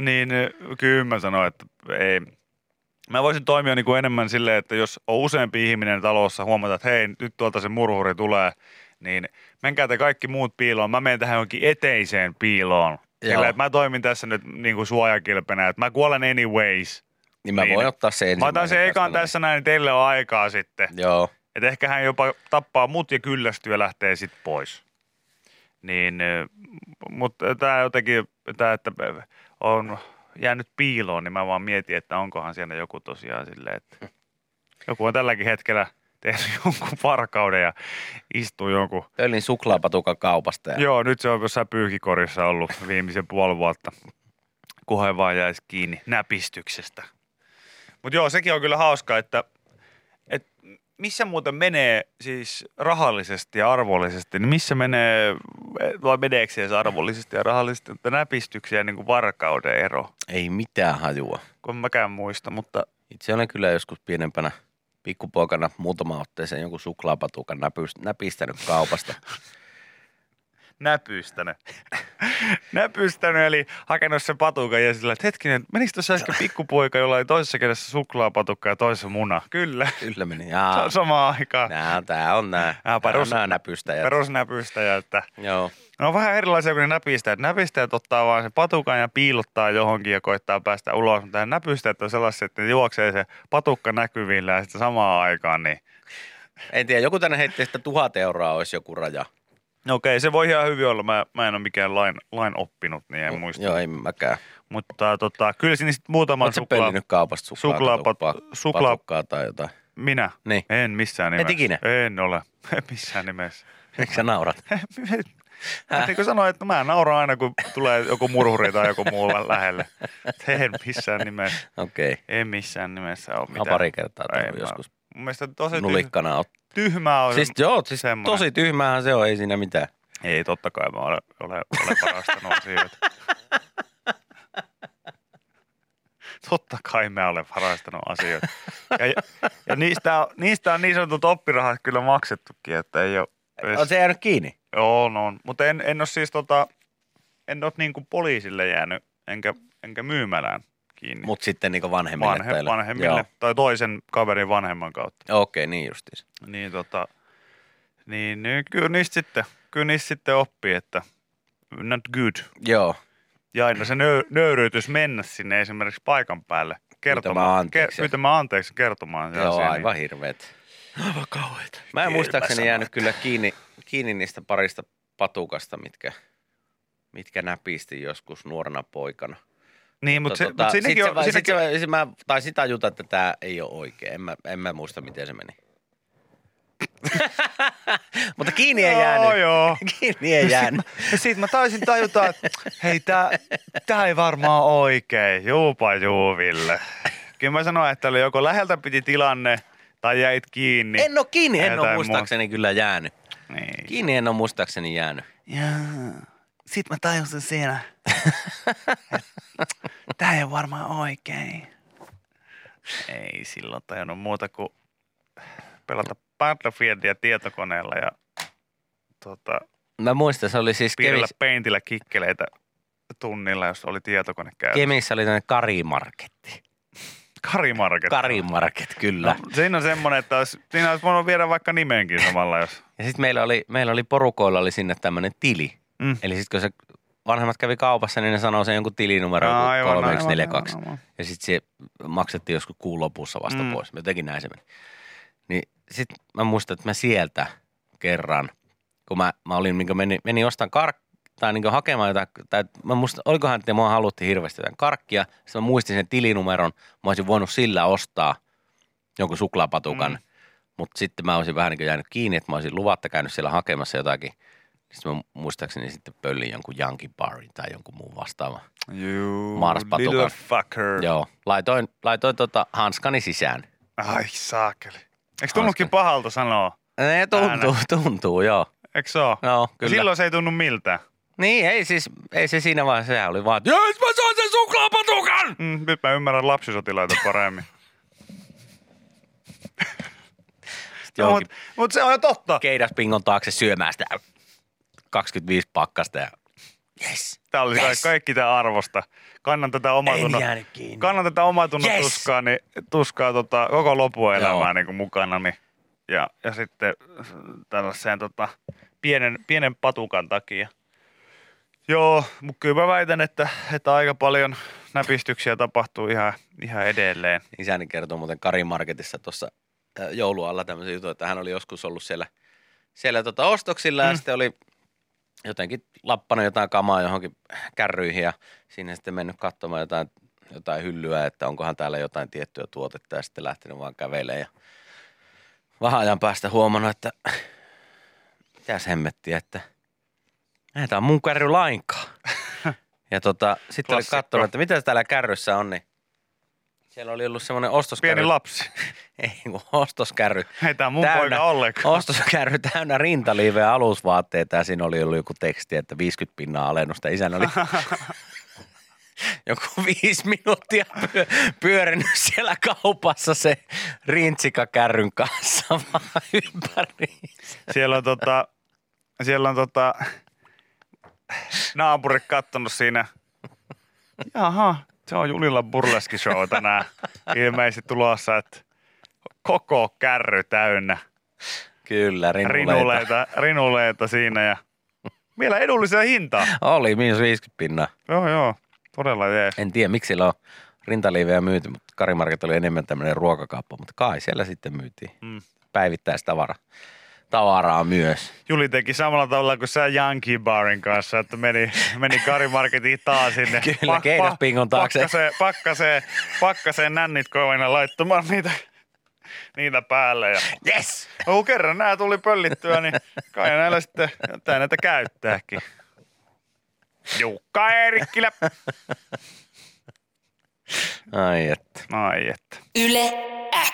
Niin kyllä mä sanoin, että ei. Mä voisin toimia niin kuin enemmän silleen, että jos on useampi ihminen talossa, huomata, että hei, nyt tuolta se murhuri tulee, niin menkää te kaikki muut piiloon. Mä menen tähän jonkin eteiseen piiloon. Sillä, että mä toimin tässä nyt niin kuin suojakilpenä, että mä kuolen anyways. niin mä Niin. voin ottaa se Mä otan sen tästä tässä näin, niin teille on aikaa sitten. Joo. Että ehkä hän jopa tappaa mut ja kyllästyy ja lähtee sitten pois. Niin, mutta tämä jotenkin, tämä, että on jäänyt piiloon, niin mä vaan mietin, että onkohan siellä joku tosiaan silleen, että joku on tälläkin hetkellä tehnyt jonkun varkauden ja istuu jonkun. Pöllin suklaapatukan kaupasta. Ja... Joo, nyt se on jossain pyyhkikorissa ollut viimeisen puoli vuotta, kunhan vaan jäisi kiinni näpistyksestä. Mutta joo, sekin on kyllä hauska, että, että missä muuten menee siis rahallisesti ja arvollisesti, niin missä menee, vai meneekö se arvollisesti ja rahallisesti, mutta näpistyksiä ja niin kuin varkauden ero, Ei mitään hajua. kun mäkään muista, mutta Itse olen kyllä joskus pienempänä pikkupoikana muutama otteeseen jonkun suklaapatukan näpistänyt kaupasta. Näpystänyt. Näpystänyt, eli hakenut sen patukan ja sillä, että hetkinen, menikö tuossa äsken pikkupoika, jolla oli toisessa kädessä suklaapatukka ja toisessa muna? Kyllä. Kyllä meni. Se Jaa, on samaan aikaan. nää, tää on nää, Nää perus- nää näpystäjät. Perusnäpystäjä, että Joo. ne on vähän erilaisia kuin ne näpistäjät. Näpistäjät ottaa vaan sen patukan ja piilottaa johonkin ja koittaa päästä ulos, mutta näpystäjät on sellaisia, että ne juoksee se patukka näkyvillä ja sitten samaan aikaan, niin En tiedä, joku tänne heitti, että tuhat euroa olisi joku raja. No Okei, se voi ihan hyvin olla. Mä, mä en ole mikään lain, lain oppinut, niin en muista. Joo, ei mäkään. Mutta tota, kyllä siinä sitten muutama Oletko suklaa... pöllinyt kaupasta suklaa, suklaa- patukkaa tai jotain? Minä? Niin. En missään nimessä. ikinä? En ole. En missään nimessä. Miksi sä naurat? Mä niin kuin sanoin, että mä nauran aina, kun tulee joku murhuri tai joku muu lä- lähelle. En missään nimessä. Okei. Okay. En missään nimessä ole Mä mitään. pari kertaa mä- joskus Mun mielestä tosi tyh- nulikkana. ot- tyhmää on. Siis joo, siis semmoinen. tosi tyhmäähän se on, ei siinä mitään. Ei, totta kai mä olen, olen, olen varastanut asioita. Totta kai mä olen varastanut asioita. Ja, ja niistä, on, niistä on niin sanotut oppirahat kyllä maksettukin, että ei ole edes, On se jäänyt kiinni? Joo, no, mutta en, en ole siis tota, en ole niin kuin poliisille jäänyt, enkä, enkä myymälään kiinni. Mutta sitten niin vanhemmille Vanhe, teille. vanhemmille tai toisen kaverin vanhemman kautta. Joo. Okei, niin justiis. Niin tota, niin, niin kyllä niistä sitten, kyllä niistä sitten oppii, että not good. Joo. Ja aina se nö, nöyryytys mennä sinne esimerkiksi paikan päälle kertomaan. Pyytämään anteeksi. Ke, pyytämään anteeksi kertomaan. Joo, asia, aivan hirveet. Aivan kauheeta. Mä en muistaakseni jäänyt kyllä kiinni, kiinni niistä parista patukasta, mitkä, mitkä näpisti joskus nuorena poikana. Niin, mutta se, tota, mut sit siinäkin se, on, sit siinäkin, se, sit mä taisin tajuta, että tämä ei ole oikein. En mä, en mä muista, miten se meni. Mutta kiinni ei Joo, jäänyt. joo. Kiinni ei jäänyt. Ja sit mä taisin tajuta, että hei, tää, tää ei varmaan oikein. Juupa juuville. Kyllä mä sanoin, että oli joko läheltä piti tilanne tai jäit kiinni. En ole kiinni, en ole muistaakseni kyllä jäänyt. Niin. Kiinni en ole muistaakseni jäänyt. Ja sit mä tajusin siinä, että tää ei ole varmaan oikein. Ei silloin tajunnut muuta kuin pelata Battlefieldia tietokoneella ja tota, Mä muistan, se oli siis piirrellä Kemis, peintillä kikkeleitä tunnilla, jos oli tietokone käytössä. Kemissä oli tämmöinen karimarketti. Karimarket. Karimarket, kyllä. No, siinä on semmoinen, että olisi, siinä olisi voinut viedä vaikka nimenkin samalla, jos... Ja sitten meillä oli, meillä oli porukoilla oli sinne tämmöinen tili. Mm. Eli sitten kun se vanhemmat kävi kaupassa, niin ne sanoi sen jonkun tilinumero Aivan, joku aivan, 3142. aivan, aivan. Ja sitten se maksettiin joskus kuun lopussa vasta Mm. pois. Jotenkin näin se meni. Niin sitten mä muistan, että mä sieltä kerran, kun mä, mä olin, niin menin, menin ostan kark, tai niin hakemaan jotain, tai mä muistan, olikohan, että mua haluttiin hirveästi jotain karkkia. Sitten mä muistin sen tilinumeron, mä olisin voinut sillä ostaa jonkun suklaapatukan. Mm. Mutta sitten mä olisin vähän niin jäänyt kiinni, että mä olisin luvatta käynyt siellä hakemassa jotakin. Sitten mä muistaakseni sitten pöllin jonkun Yankee Barin tai jonkun muun vastaavan. You Mars-patukan. little fucker. Joo, laitoin, laitoin tota hanskani sisään. Ai saakeli. Eikö tunnutkin pahalta sanoa? Ne tuntuu, tuntuu, joo. Eikö se ole? Joo, Ja kyllä. Silloin se ei tunnu miltään. Niin, ei siis, ei se siinä vaiheessa, sehän oli vaan, että jes, mä saan sen suklaapatukan! Mm, nyt mä ymmärrän lapsisotilaita paremmin. No, mutta mut se on jo totta. keidaspingon taakse syömään sitä 25 pakkasta ja yes. Tämä oli Yes. kaikki tämä arvosta. Kannan tätä kiinni. kannan tätä omatunnon Yes. tuskaa, niin, tuskaa tota, koko lopuelämää Joo. niin kuin mukana. Niin, ja, ja sitten tällaiseen tota, pienen, pienen patukan takia. Joo, mutta kyllä mä väitän, että, että aika paljon näpistyksiä tapahtuu ihan, ihan edelleen. Isäni kertoi muuten Karin Marketissa tuossa äh, joulualla tämmöisen jutun, että hän oli joskus ollut siellä, siellä tota ostoksilla mm. ja Mm. sitten oli jotenkin lappanut jotain kamaa johonkin kärryihin ja siinä sitten mennyt katsomaan jotain, jotain hyllyä, että onkohan täällä jotain tiettyä tuotetta ja sitten lähtenyt vaan kävelemään ja vähän ajan päästä huomannut, että mitäs hemmettiä, että tämä on mun kärry lainkaan. Ja tota, sitten oli Klassikko. katsonut, että mitä täällä kärryssä on, niin siellä oli ollut semmoinen ostoskärry. Pieni lapsi. Ei, kun ostoskärry. Ei tämä mun poika ollenkaan. Ostoskärry täynnä rintaliivejä ja alusvaatteita ja siinä oli ollut joku teksti, että 50 pinnaa alennusta. Isän oli, joku viisi minuuttia pyö, pyörinyt siellä kaupassa se rintsikakärryn kanssa vaan ympäri. Siellä on tota, siellä on tota, naapuri kattonut siinä. Jaha, se on Julilla burleski show tänään ilmeisesti tulossa, että koko kärry täynnä Kyllä, rinuleita. rinuleita, rinuleita siinä ja vielä edullisia hintaa. Oli miinus 50 pinnaa. Joo, joo, todella jees. En tiedä, miksi sillä on rintaliivejä myyty, mutta Karimarket oli enemmän tämmöinen ruokakauppa, mutta kai siellä sitten myytiin Mm. päivittäistavara. Tavaraa myös. Juli teki samalla tavalla kuin sä Yankee Barin kanssa, että meni, meni Karimarketiin taas sinne. Kyllä, keihdaspingon taakse. Pakkaseen, pakkaseen, pakkaseen nännit kovina laittamaan niitä, niitä päälle. Ja Yes! kun kerran nämä tuli pöllittyä, niin kai näillä sitten jotain näitä käyttääkin. Jukka Eerikkilä. Ai että. Ai että. Yle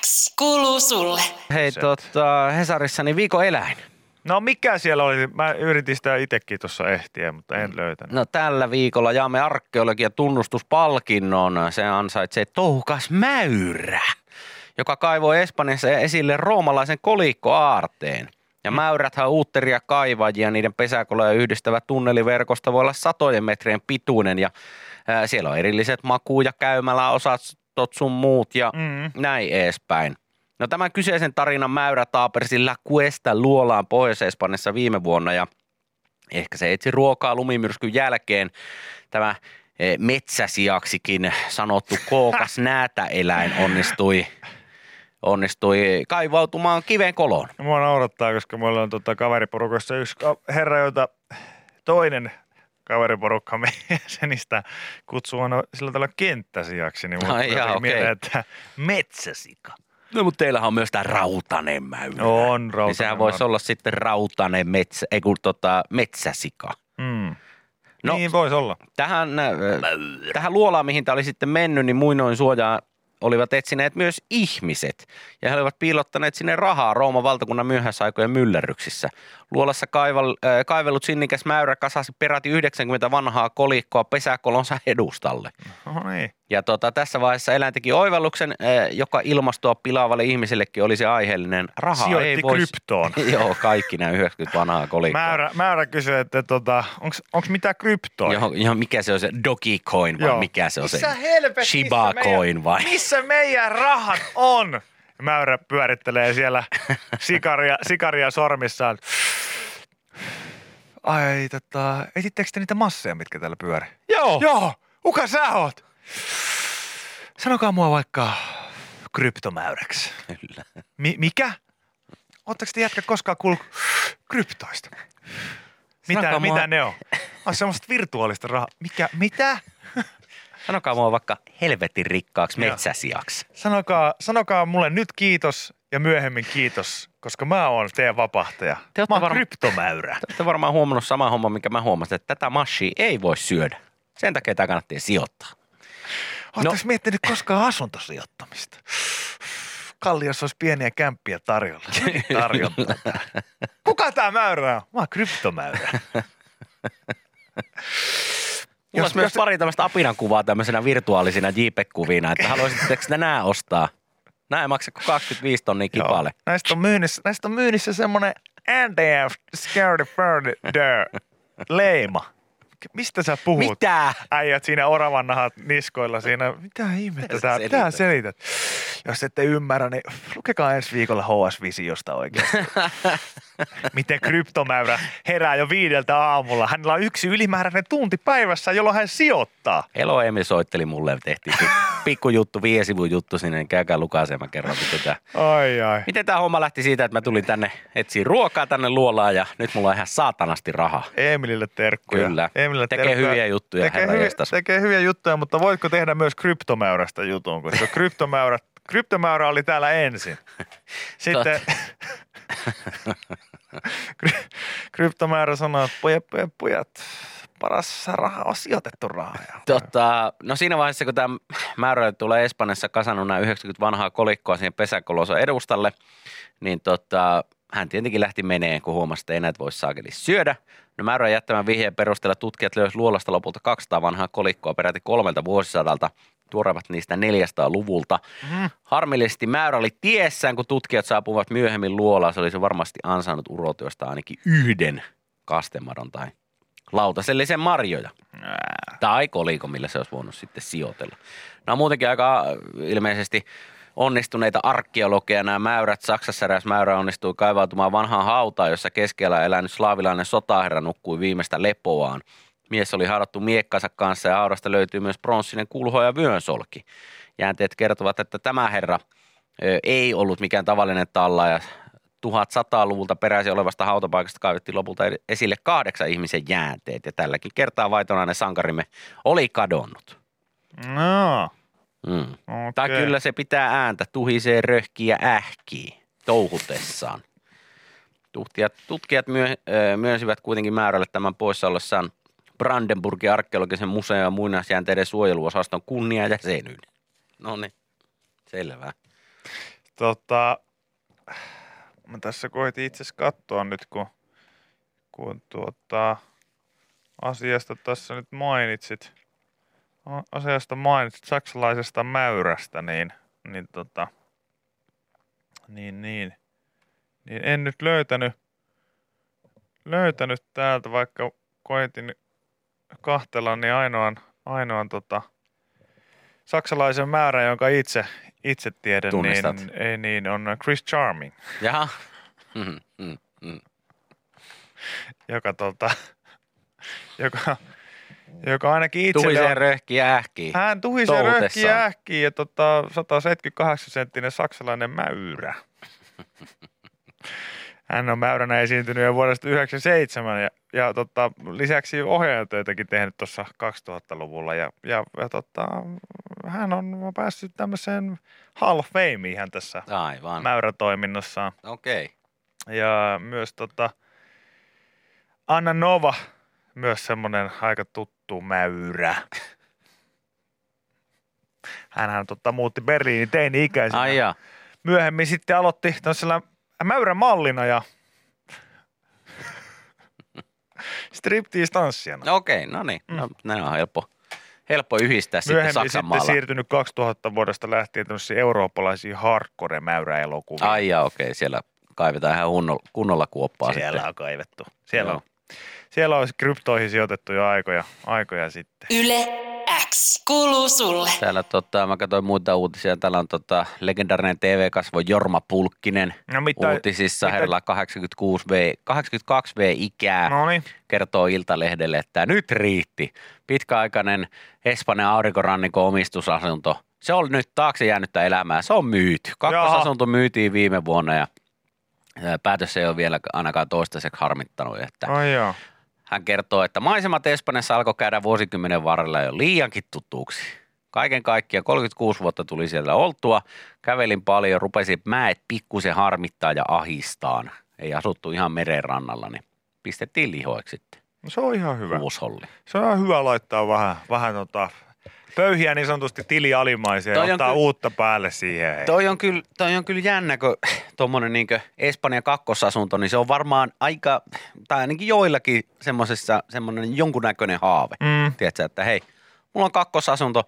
X kuuluu sulle. Hei, Se- tota, Hesarissa niin viikon eläin. No mikä siellä oli? Mä yritin sitä itsekin tuossa ehtiä, mutta en löytänyt. No tällä viikolla jaamme arkeologian tunnustuspalkinnon. Se ansaitsee touhukas mäyrä, joka kaivoi Espanjassa esille roomalaisen kolikkoaarteen. Ja mäyräthän uutteria kaivajia, niiden pesäkoloja yhdistävä tunneliverkosto voi olla satojen metrien pituinen ja siellä on erilliset maku- ja käymäläosastot sun muut ja Mm. näin edespäin. No tämän kyseisen tarinan mäyrä taapersi La Cuesta luolaan Pohjois-Espanjassa viime vuonna ja ehkä se etsi ruokaa lumimyrskyn jälkeen. Tämä eh, metsäsiaksikin sanottu kookas näätäeläin onnistui, onnistui kaivautumaan kiven koloon. Mua naurattaa, koska mulla on tota kaveriporukassa yksi herra, jota toinen kaveriporukka jäsenistä kutsuu aina sillä tavalla kenttäsijaksi, niin tuli jaa, jotenkin mieleen, että metsäsika. No mutta teillähän on myös tämä rautanen mäyrä. On Niin rautanen sehän voisi mäyrä. olla sitten rautanen metsä, ei kun tota, metsäsika. Mm. No, niin voisi olla. tähän, äh, tähän luolaan, mihin tämä oli sitten mennyt, niin muinoin suojaa olivat etsineet myös ihmiset. Ja he olivat piilottaneet sinne rahaa Rooman valtakunnan myöhäisaikojen myllerryksissä. Luolassa kaival, äh, kaivellut sinnikäs mäyrä kasasi peräti 90 vanhaa kolikkoa pesäkolonsa edustalle. No niin. Ja tota, tässä vaiheessa eläin teki oivalluksen, äh, joka ilmastoa pilaavalle ihmisellekin olisi aiheellinen. Raha Sijoitti ei voisi... kryptoon. Joo, kaikki nämä 90 vanhaa kolikkoa. Määrä, määrä kysyy, että tota, onko mitä kryptoa? Johon, johon, mikä se on se Dogecoin vai Joo. mikä se on Missä se? helvetissä Shiba meidän- Coin vai? Missä meidän rahat on? Mäyrä pyörittelee siellä sikaria, sikaria sormissaan. Ai tota, etittekö te niitä masseja, mitkä täällä pyörii? Joo. Joo, kuka sä oot? Sanokaa mua vaikka kryptomäyräksi. Kyllä. Mi- mikä? Ootteko te jätkät koskaan kuullut kryptoista? Mitä, Sanokaa mua- mitä ne on? On semmoista virtuaalista rahaa. Mikä, mitä? Sanokaa mua vaikka helvetin rikkaaksi metsäsiaksi. Sanokaa, sanokaa mulle nyt kiitos ja myöhemmin kiitos, koska mä oon teidän vapahtaja. Te mä oon varma- kryptomäyrä. Te olette varmaan huomannut sama homma, mikä mä huomasin, että tätä mashia ei voi syödä. Sen takia tämä kannattaa sijoittaa. Ootteko No. miettinyt koskaan asuntosijoittamista? Kalliossa olisi pieniä kämppiä tarjolla. Tarjonta. Kuka tämä mäyrä on? Mä oon kryptomäyrä. Mulla olisi myös pari tämmöistä apinan kuvaa tämmöisenä virtuaalisina JPEG-kuvina, että haluaisitteko te nämä ostaa? Nämä ei maksa kuin 25 tonnia kipale. Joo. Näistä on myynnissä, näistä on myynnissä semmonen NDF Scaredy Furniture leima. Mistä sä puhut? Mitä? Äijät siinä oravan nahat niskoilla siinä. Mitä ihmettä Mitä tää, mitä sä selität? selität? Jos ette ymmärrä, niin lukekaa ensi viikolla HS Visiosta oikein. Miten kryptomäyrä herää jo viideltä aamulla. Hänellä on yksi ylimääräinen tunti päivässä, jolloin hän sijoittaa. Elo Emil soitteli mulle, tehtiin pi- pikkujuttu, viesivun juttu sinne, niin käykää lukaisemaan mä kerron, miten tämä Ai ai. Miten tämä homma lähti siitä, että mä tulin tänne etsiä ruokaa tänne luolaan ja nyt mulla on ihan saatanasti rahaa. Emilille terkkuja. Kyllä. Emilille Tekee terkkuja. hyviä juttuja, tekee hyviä, tekee hyviä juttuja, mutta voitko tehdä myös kryptomäyrästä jutun, koska kryptomäyrä, kryptomäyrä oli täällä ensin. Sitten kry- kryptomäärä sanoi, että pojat, pojat, pojat, paras raha on sijoitettu rahaa. Tota, no siinä vaiheessa, kun tämä määrä tulee Espanjassa kasannut nämä 90 vanhaa kolikkoa siihen pesäkolonsa edustalle, niin tota, hän tietenkin lähti meneen, kun huomasi, että ei näitä voi saakeli syödä. No määrän jättämän vihjeen perusteella tutkijat löysivät luolasta lopulta 200 vanhaa kolikkoa peräti kolmelta vuosisadalta. Tuorevat niistä 400-luvulta. Mm. Harmillisesti määrä oli tiessään, kun tutkijat saapuvat myöhemmin luolaan. Se olisi varmasti ansainnut urotyöstä ainakin yhden kastemadon tai lautasellisen marjoja. Tai koliko, millä se olisi voinut sitten sijoitella. Nämä on muutenkin aika äh, ilmeisesti onnistuneita arkeologeja nämä mäyrät. Saksassa eräs mäyrä onnistui kaivautumaan vanhaan hautaan, jossa keskellä elänyt slaavilainen sotaherra nukkui viimeistä lepoaan. Mies oli haadattu miekkansa kanssa ja haudasta löytyy myös pronssinen kulho ja vyönsolki. Jäänteet kertovat, että tämä herra ei ollut mikään tavallinen talla ja 1100-luvulta peräisin olevasta hautapaikasta kaivettiin lopulta esille kahdeksan ihmisen jäänteet ja tälläkin kertaa vaitonainen sankarimme oli kadonnut. No, Mm. okei. Tai kyllä se pitää ääntä, tuhisee röhkiä ähkii touhutessaan. Tutkijat, tutkijat myö, myönsivät kuitenkin määrälle tämän poissa ollessaan Brandenburgin arkeologisen museon ja muinaisjäänteiden suojeluosaston kunniajäsenyyden. No niin, selvä. Tota, mä tässä koitin itse katsoa nyt, kun, kun tuota, asiasta tässä nyt mainitsit, asiasta mainitsit saksalaisesta mäyrästä, niin, niin tota, niin, niin, niin en nyt löytänyt, löytänyt täältä, vaikka koitin kahtella, niin ainoan, ainoan tota, saksalaisen määrän, jonka itse, itse tiedän, Tunnistat. niin, ei niin, on Chris Charming, Jaha. Mm, mm, mm. joka, tota, joka, joka ainakin itselle Tuhisee on, röhkiä ähkii. hän tuhisee touhutessaan. röhkiä ähkiä ja tota, 178 senttinen saksalainen mäyrä. Hän on mäyränä esiintynyt jo vuodesta 1997 ja, ja tota, lisäksi ohjaajatöitäkin tehnyt tuossa 2000-luvulla. Ja, ja, ja tota, hän on päässyt tämmöiseen Hall of Fameen tässä Aivan. mäyrätoiminnossaan. Okei. Okay. Ja myös tota, Anna Nova, myös semmoinen aika tuttu mäyrä. Hänhän tota, muutti Berliinin teini-ikäisenä. Ai jaa. Myöhemmin sitten aloitti tämmöisellä mäyrämallina ja striptease-tanssijana. No Okei, okay, no niin. No, näin on helppo, helppo yhdistää sitten Saksan sitten maalla. siirtynyt 2000 vuodesta lähtien tämmöisiä eurooppalaisia hardcore-mäyräelokuvia. Ai jaa, okei, okay. siellä kaivetaan ihan kunnolla, kunnolla kuoppaa Siellä sitten. on kaivettu. Siellä Joo. on, siellä on kryptoihin sijoitettu jo aikoja, aikoja sitten. Yle X kuuluu sulle. Täällä tota, mä katsoin muita uutisia. Täällä on tota, legendaarinen TV-kasvo Jorma Pulkkinen No mitä- uutisissa. mitä- Herralla 86V, 82V ikää. No niin. kertoo Iltalehdelle, että nyt riitti. Pitkäaikainen Espanjan aurinkorannikon omistusasunto. Se on nyt taakse jäänyttä elämää. Se on myyty. Kakkosasunto myytiin viime vuonna ja ää, päätös ei ole vielä ainakaan toistaiseksi harmittanut. Että Ai joo. Hän kertoo, että maisemat Espanjassa alkoi käydä vuosikymmenen varrella jo liiankin tutuksi. Kaiken kaikkiaan 36 vuotta tuli siellä oltua. Kävelin paljon, rupesi mäet pikkusen harmittaa ja ahistaan. Ei asuttu ihan meren rannalla, niin pistettiin lihoiksi sitten. No se on ihan hyvä. Uusholli. Se on ihan hyvä laittaa vähän, vähän tota, pöyhiä niin sanotusti tilialimaisia ja ottaa ky- uutta päälle siihen. hei. Toi on kyllä, toi on kyllä jännä, kun tuommoinen niin Espanjan kakkosasunto, niin se on varmaan aika, tai ainakin joillakin semmoisessa, semmoinen jonkunnäköinen haave. Mm. Tiedätkö, että hei, mulla on kakkosasunto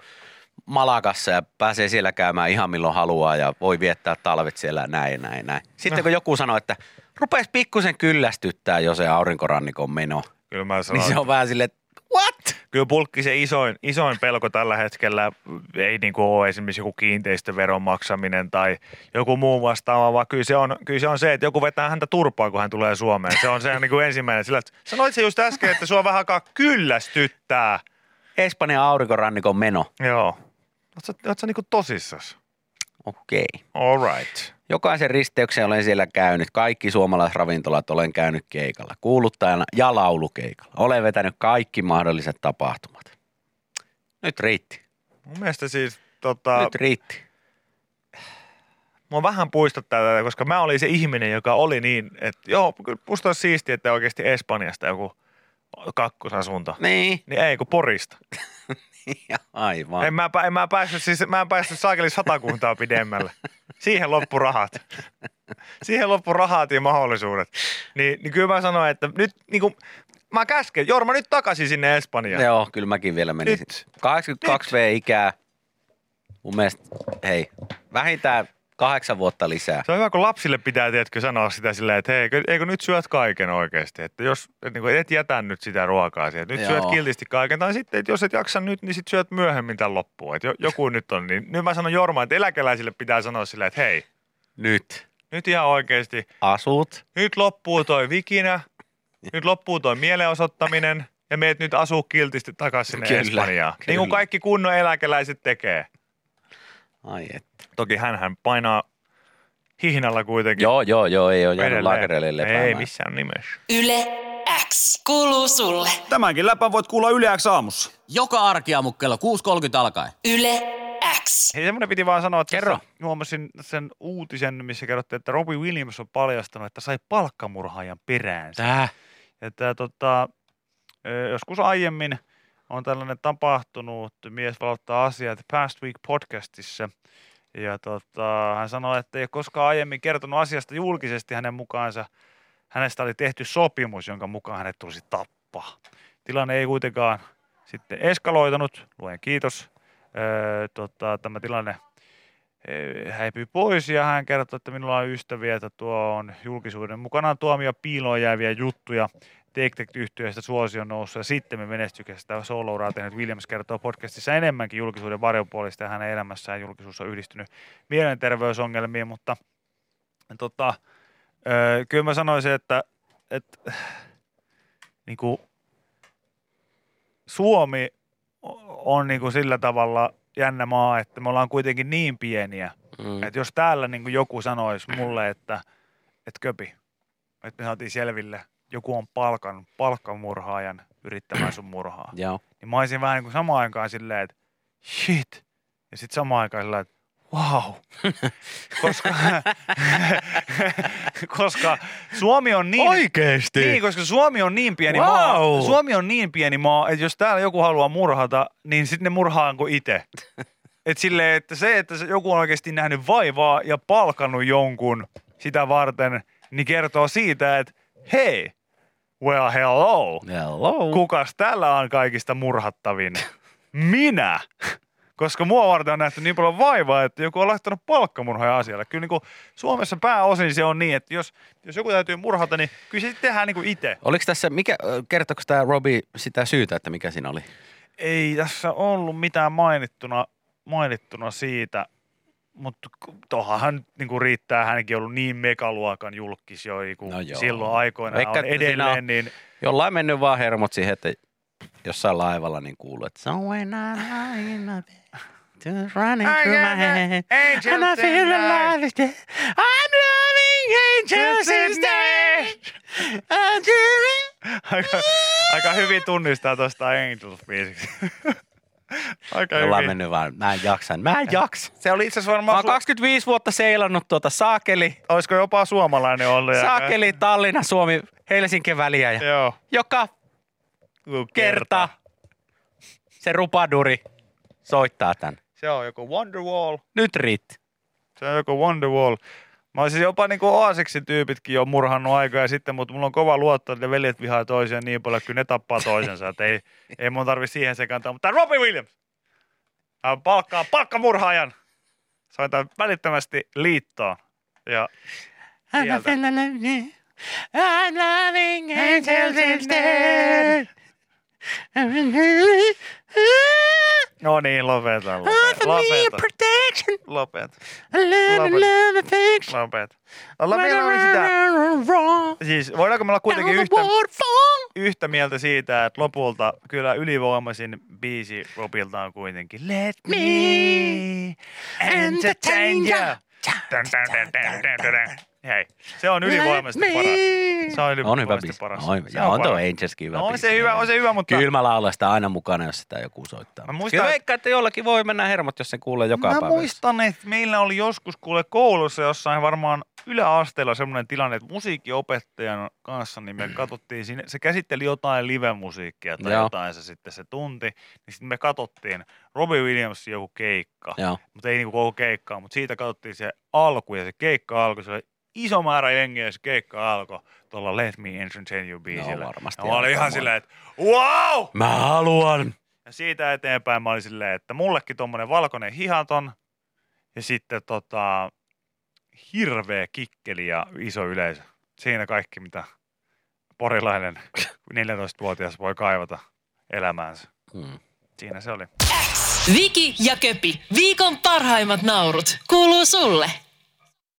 Malakassa ja pääsee siellä käymään ihan milloin haluaa ja voi viettää talvet siellä näin näin näin. Sitten No. kun joku sanoo, että rupes pikkusen kyllästyttää jo se aurinkorannikon meno, Kyllä mä niin sanon, se on vähän silleen, what? kyllä pulkki se isoin, isoin pelko tällä hetkellä ei niin kuin ole esimerkiksi joku kiinteistöveron maksaminen tai joku muu vastaava, vaan kyllä se, on, kyllä se on se, että joku vetää häntä turpaa, kun hän tulee Suomeen. Se on se niin kuin ensimmäinen. Sillä, että sanoit se just äsken, että sua vähän aikaa kyllästyttää. Espanjan aurinkorannikon meno. Joo. Oletko, oletko niin kuin tosissas? Okei. All right. Jokaisen risteyksen olen siellä käynyt. Kaikki suomalaisravintolat olen käynyt keikalla. Kuuluttajana ja laulukeikalla. Olen vetänyt kaikki mahdolliset tapahtumat. Nyt riitti. Mun mielestä siis tota, Nyt riitti. mua vähän puistuttaa tätä, koska mä olin se ihminen, joka oli niin, että joo, kyllä musta olisi siistiä, että oikeasti Espanjasta joku kakkosasunto. Niin. Niin ei, kun Porista. Aivan. En mä, en mä päässyt, siis mä en päässyt saakeli satakuntaa pidemmälle. Siihen loppu rahat. Siihen loppu rahat ja mahdollisuudet. Niin, niin kyllä mä sanoin, että nyt niin kuin, mä käsken, Jorma nyt takaisin sinne Espanjaan. Joo, kyllä mäkin vielä menisin. Nyt. 82 V ikää. Mun mielestä, hei, vähintään kahdeksan vuotta lisää. Se on hyvä, kun lapsille pitää, tiedätkö, sanoa sitä silleen, että hei, eikö, nyt syöt kaiken oikeasti. Että jos et, niin kuin, et jätä nyt sitä ruokaa siihen. Nyt Joo. syöt kiltisti kaiken. Tai sitten, että jos et jaksa nyt, niin sit syöt myöhemmin tämän loppuun. Että jo- joku nyt on. Niin nyt mä sanon Jorma, että eläkeläisille pitää sanoa silleen, että hei, Nyt. nyt ihan oikeasti, Asut. nyt loppuu toi vikinä, nyt loppuu toi mielenosoittaminen ja meet nyt asuu kiltisti takaisin sinne Kyllä, Espanjaan. Niin kuin kyllä. kaikki kunnon eläkeläiset tekee. Ai et. Toki hän painaa hihnalla kuitenkin. Joo, joo, joo, ei ole jäänyt laakereille lepäämään. Ei missään nimessä. Yle X kuuluu sulle. Tämänkin läpän voit kuulla Yle X aamussa. Joka arkiaamu kello 6.30 alkaen. Yle X. Hei, semmoinen piti vaan sanoa, että Kerro. huomasin sen uutisen, missä kerrottiin, että Robbie Williams on paljastanut, että sai palkkamurhaajan peräänsä. Tää. Ja tää, tota, joskus aiemmin on tällainen tapahtunut, mies valottaa asiat Past Week podcastissa. Ja tota, hän sanoi, että ei ole koskaan aiemmin kertonut asiasta julkisesti hänen mukaansa. Hänestä oli tehty sopimus, jonka mukaan hänet tulisi tappaa. Tilanne ei kuitenkaan sitten eskaloitanut, luen kiitos. Öö, tota, tämä tilanne ö, häipyi pois ja hän kertoi, että minulla on ystäviä, että tuo on julkisuuden mukanaan tuomia piiloon jääviä juttuja. Take-Yhtiöistä suosion noussut ja sitten menestyksestä soulouraa tehnyt Williams kertoo podcastissa enemmänkin julkisuuden varjopuolista ja hänen elämässään julkisuus on yhdistynyt mielenterveysongelmiin, mutta tota, ö, kyllä mä sanoisin, että, että niin kuin, Suomi on niin kuin sillä tavalla jännä maa, että me ollaan kuitenkin niin pieniä, Mm. että jos täällä niin kuin joku sanoisi mulle, että, että köpi, että me saatiin selville, joku on palkan, palkkamurhaajan yrittämään sun murhaa, Joo. niin mä olisin vähän niin kuin samaan aikaan silleen, että shit, ja sitten samaan aikaan silleen, että wow, koska, koska Suomi on niin... Oikeesti? Niin, koska Suomi on niin pieni Wow. maa. Suomi on niin pieni maa, että jos täällä joku haluaa murhata, niin sitten ne murhaa kuin itse. Et silleen, että se, että joku on oikeasti nähnyt vaivaa ja palkannut jonkun sitä varten, niin kertoo siitä, että hei, well hello, Hello. kukas täällä on kaikista murhattavin? Minä! Koska mua varten on nähty niin paljon vaivaa, että joku on laittanut palkkamurhoja asialle. Kyllä niin kuin Suomessa pääosin se on niin, että jos, jos joku täytyy murhata, niin kyllä se tehdään niin kuin itse. Oliko tässä, mikä, kertoiko tämä Robi sitä syytä, että mikä siinä oli? Ei tässä ollut mitään mainittuna, mainittuna siitä, mutta tuohan nyt niin kuin riittää, hänkin ollut niin megaluokan julkis jo kuin No joo. silloin aikoinaan Veikkaan, on edelleen, on- niin Jollain mennyt vaan hermot siihen, että jossain laivalla niin kuuluu, että somewhere in my bed, just running I through my head, and I feel alive. I'm loving angels instead. I'm aika, aika hyvin tunnistaa tuosta Angels-biisiksi. aika Jollain hyvin. mennyt vaan, mä en jaksa, mä en jaksa. Se oli itse asiassa Mä varmaan, oon su- 25 vuotta seilannut tuota saakeli, olisiko jopa suomalainen ollut. ja- saakeli, Tallinna, Suomi, Helsinki väliä ja Joo. joka kerta se rupaduri soittaa tän. Se on joku Wonderwall. Nyt riitti. Se on joku Wonderwall. Mä olisin jopa niinku Oasiksin tyypitkin jo murhannut aikaa sitten, mutta mulla on kova luotto, että veljet vihaa toisiaan niin paljon, että kyllä ne tappaa toisensa. Että ei, ei mun tarvi siihen sekaantua. Mutta Robbie Williams! Hän palkkaa palkkamurhaajan! Soitan välittömästi liittoon. Ja sieltä. I'm loving angels instead. No niin, lopeta, lopeta, lopeta, protection. lopeta, Lopeta. lopeta. Ollaan vielä oli sitä, siis voidaanko me olla kuitenkin yhtä, yhtä mieltä siitä, että lopulta kyllä ylivoimaisin biisi Robilta on kuitenkin. Let me entertain you. Hei, se on ylivoimaisesti paras. Se on On hyvä ylivoimaisesti paras. On, Se ja on tuo. Angelskin hyvä No on biisi. se hyvä, on se hyvä, mutta Kyllä mä laulan sitä aina mukana, jos sitä joku soittaa. Mä muistan, Kyllä että- veikkaan, että jollakin voi mennä hermot, jos se kuulee joka Mä päivä. muistan, että meillä oli joskus kuule koulussa jossain varmaan yläasteella semmoinen tilanne, että musiikkiopettajan kanssa niin me katsottiin, siinä, se käsitteli jotain live-musiikkia tai Joo. jotain se sitten se tunti, niin sitten me katsottiin Robbie Williamsin joku keikka, Joo. mutta ei niinku koko keikkaa, mutta siitä katsottiin se alku ja se keikka alku, se oli iso määrä jengiä, jos keikka alkoi tuolla Let Me Entertain You biisillä. varmasti ja mä olin ihan silleen, että wow! Mä haluan. Ja siitä eteenpäin mä olin silleen, että mullekin tommonen valkoinen hihaton ja sitten tota, hirveä kikkeli ja iso yleisö. Siinä kaikki, mitä porilainen 14-vuotias voi kaivata elämäänsä. Hmm. Siinä se oli. Viki ja Köpi, viikon parhaimmat naurut, kuuluu sulle.